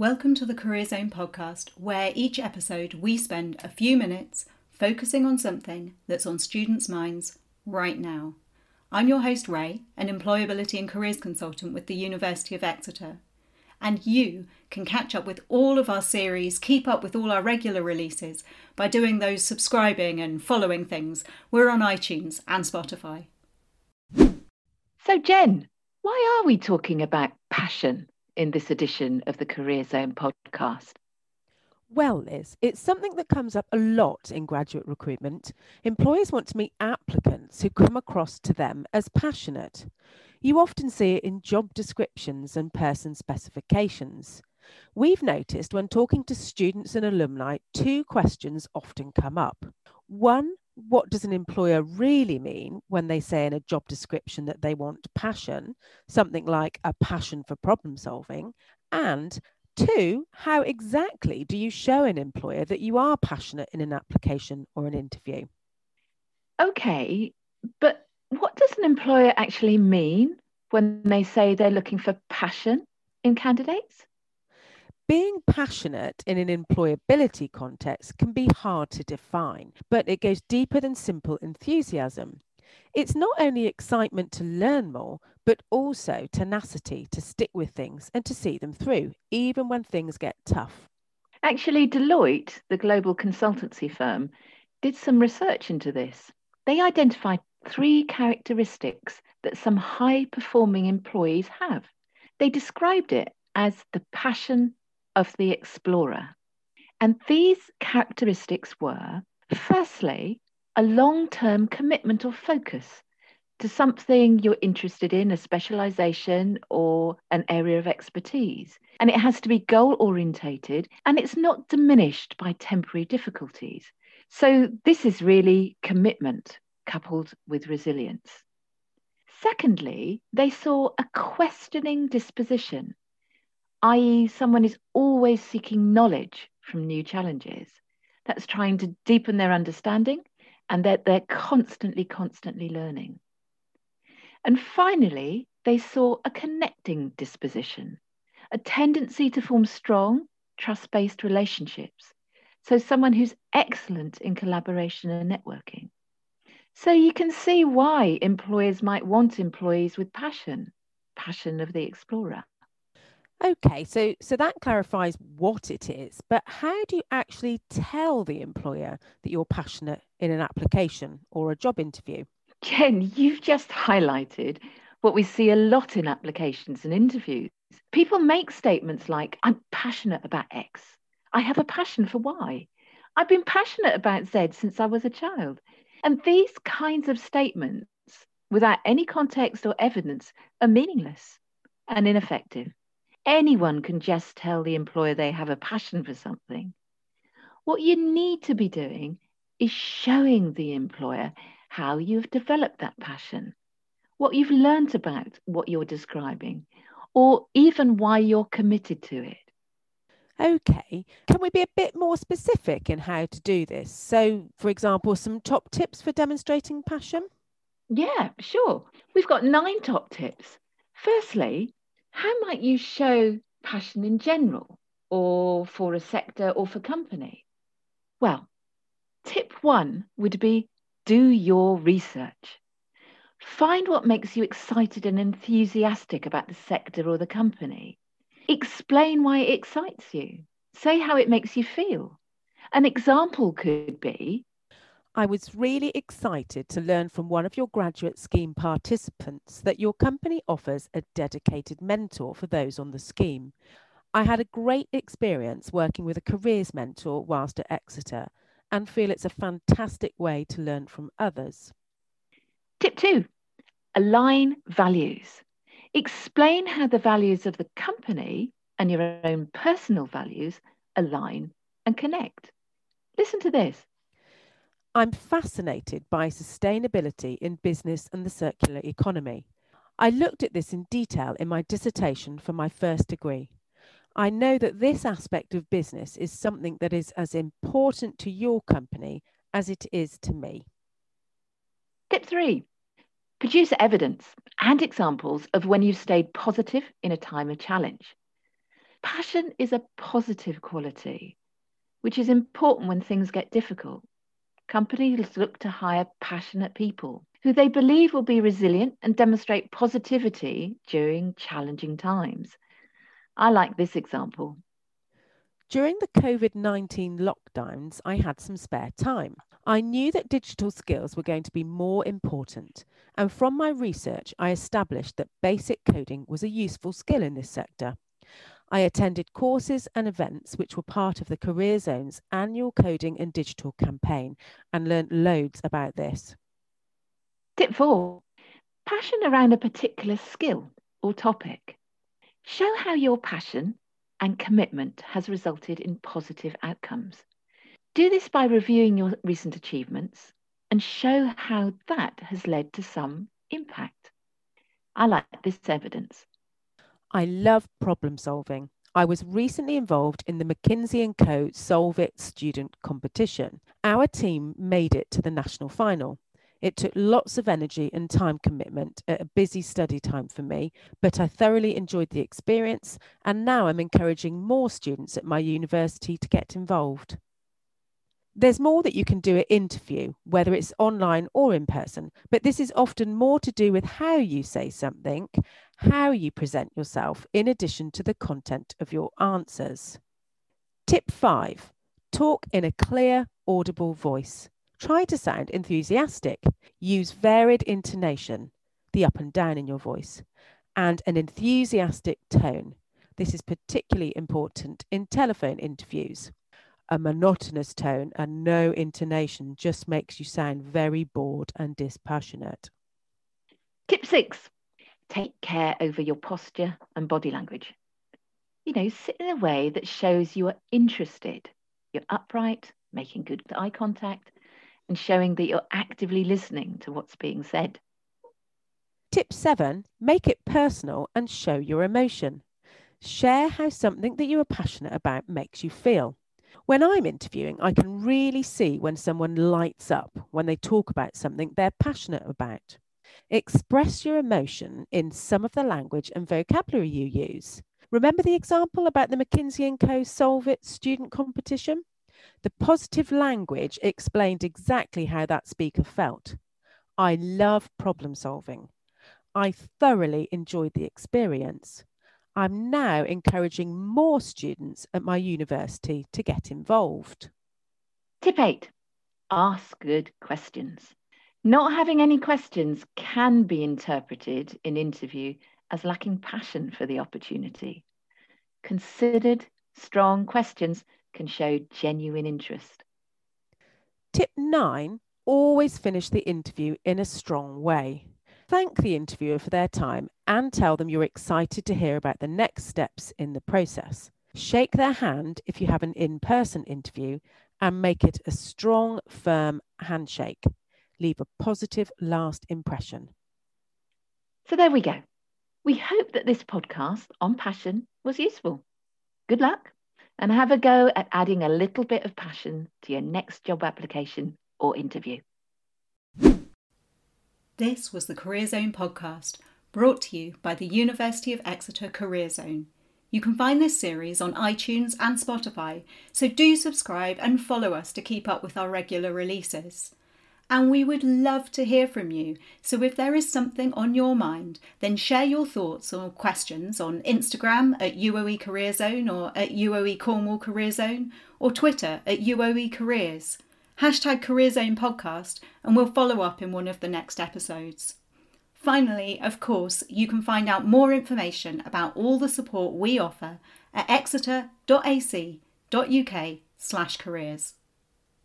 Welcome to the Career Zone podcast, where each episode we spend a few minutes focusing on something that's on students' minds right now. I'm your host, Ray, an employability and careers consultant with the University of Exeter. And you can catch up with all of our series, keep up with all our regular releases by doing those subscribing and following things. We're on iTunes and Spotify. So, Jen, why are we talking about passion in this edition of the Career Zone podcast? Well, Liz, it's something that comes up a lot in graduate recruitment. Employers want to meet applicants who come across to them as passionate. You often see it in job descriptions and person specifications. We've noticed when talking to students and alumni, two questions often come up. One, what does an employer really mean when they say in a job description that they want passion, something like a passion for problem solving? And two, how exactly do you show an employer that you are passionate in an application or an interview? Okay, but what does an employer actually mean when they say they're looking for passion in candidates? Being passionate in an employability context can be hard to define, but it goes deeper than simple enthusiasm. It's not only excitement to learn more, but also tenacity to stick with things and to see them through, even when things get tough. Actually, Deloitte, the global consultancy firm, did some research into this. They identified three characteristics that some high performing employees have. They described it as the passion of the explorer. And these characteristics were firstly, a long term commitment or focus to something you're interested in, a specialization or an area of expertise. And it has to be goal orientated and it's not diminished by temporary difficulties. So, this is really commitment coupled with resilience. Secondly, they saw a questioning disposition i.e., someone is always seeking knowledge from new challenges. That's trying to deepen their understanding and that they're constantly, constantly learning. And finally, they saw a connecting disposition, a tendency to form strong, trust based relationships. So, someone who's excellent in collaboration and networking. So, you can see why employers might want employees with passion, passion of the explorer. Okay, so so that clarifies what it is, but how do you actually tell the employer that you're passionate in an application or a job interview? Jen, you've just highlighted what we see a lot in applications and interviews. People make statements like, I'm passionate about X. I have a passion for Y. I've been passionate about Z since I was a child. And these kinds of statements, without any context or evidence, are meaningless and ineffective. Anyone can just tell the employer they have a passion for something. What you need to be doing is showing the employer how you've developed that passion, what you've learned about what you're describing, or even why you're committed to it. Okay, can we be a bit more specific in how to do this? So, for example, some top tips for demonstrating passion? Yeah, sure. We've got nine top tips. Firstly, how might you show passion in general or for a sector or for company? Well, tip one would be do your research. Find what makes you excited and enthusiastic about the sector or the company. Explain why it excites you. Say how it makes you feel. An example could be I was really excited to learn from one of your graduate scheme participants that your company offers a dedicated mentor for those on the scheme. I had a great experience working with a careers mentor whilst at Exeter and feel it's a fantastic way to learn from others. Tip two align values. Explain how the values of the company and your own personal values align and connect. Listen to this. I'm fascinated by sustainability in business and the circular economy. I looked at this in detail in my dissertation for my first degree. I know that this aspect of business is something that is as important to your company as it is to me. Tip three produce evidence and examples of when you've stayed positive in a time of challenge. Passion is a positive quality, which is important when things get difficult. Companies look to hire passionate people who they believe will be resilient and demonstrate positivity during challenging times. I like this example. During the COVID 19 lockdowns, I had some spare time. I knew that digital skills were going to be more important, and from my research, I established that basic coding was a useful skill in this sector. I attended courses and events which were part of the Career Zone's annual coding and digital campaign and learnt loads about this. Tip four passion around a particular skill or topic. Show how your passion and commitment has resulted in positive outcomes. Do this by reviewing your recent achievements and show how that has led to some impact. I like this evidence. I love problem solving. I was recently involved in the McKinsey & Co Solve It student competition. Our team made it to the national final. It took lots of energy and time commitment at a busy study time for me, but I thoroughly enjoyed the experience and now I'm encouraging more students at my university to get involved. There's more that you can do at interview, whether it's online or in person, but this is often more to do with how you say something, how you present yourself, in addition to the content of your answers. Tip five talk in a clear, audible voice. Try to sound enthusiastic. Use varied intonation, the up and down in your voice, and an enthusiastic tone. This is particularly important in telephone interviews a monotonous tone and no intonation just makes you sound very bored and dispassionate. Tip six take care over your posture and body language. You know, sit in a way that shows you are interested. You're upright, making good eye contact, and showing that you're actively listening to what's being said. Tip seven make it personal and show your emotion. Share how something that you are passionate about makes you feel. When I'm interviewing, I can really see when someone lights up when they talk about something they're passionate about. Express your emotion in some of the language and vocabulary you use. Remember the example about the McKinsey & Co Solve It student competition? The positive language explained exactly how that speaker felt. I love problem solving. I thoroughly enjoyed the experience. I'm now encouraging more students at my university to get involved. Tip eight ask good questions. Not having any questions can be interpreted in interview as lacking passion for the opportunity. Considered, strong questions can show genuine interest. Tip nine always finish the interview in a strong way. Thank the interviewer for their time and tell them you're excited to hear about the next steps in the process. Shake their hand if you have an in person interview and make it a strong, firm handshake. Leave a positive last impression. So there we go. We hope that this podcast on passion was useful. Good luck and have a go at adding a little bit of passion to your next job application or interview. This was the Career Zone podcast, brought to you by the University of Exeter Career Zone. You can find this series on iTunes and Spotify, so do subscribe and follow us to keep up with our regular releases. And we would love to hear from you, so if there is something on your mind, then share your thoughts or questions on Instagram at UOE Career Zone or at UOE Cornwall Career Zone or Twitter at UOE Careers hashtag Career Zone Podcast, and we'll follow up in one of the next episodes. Finally, of course, you can find out more information about all the support we offer at exeter.ac.uk slash careers.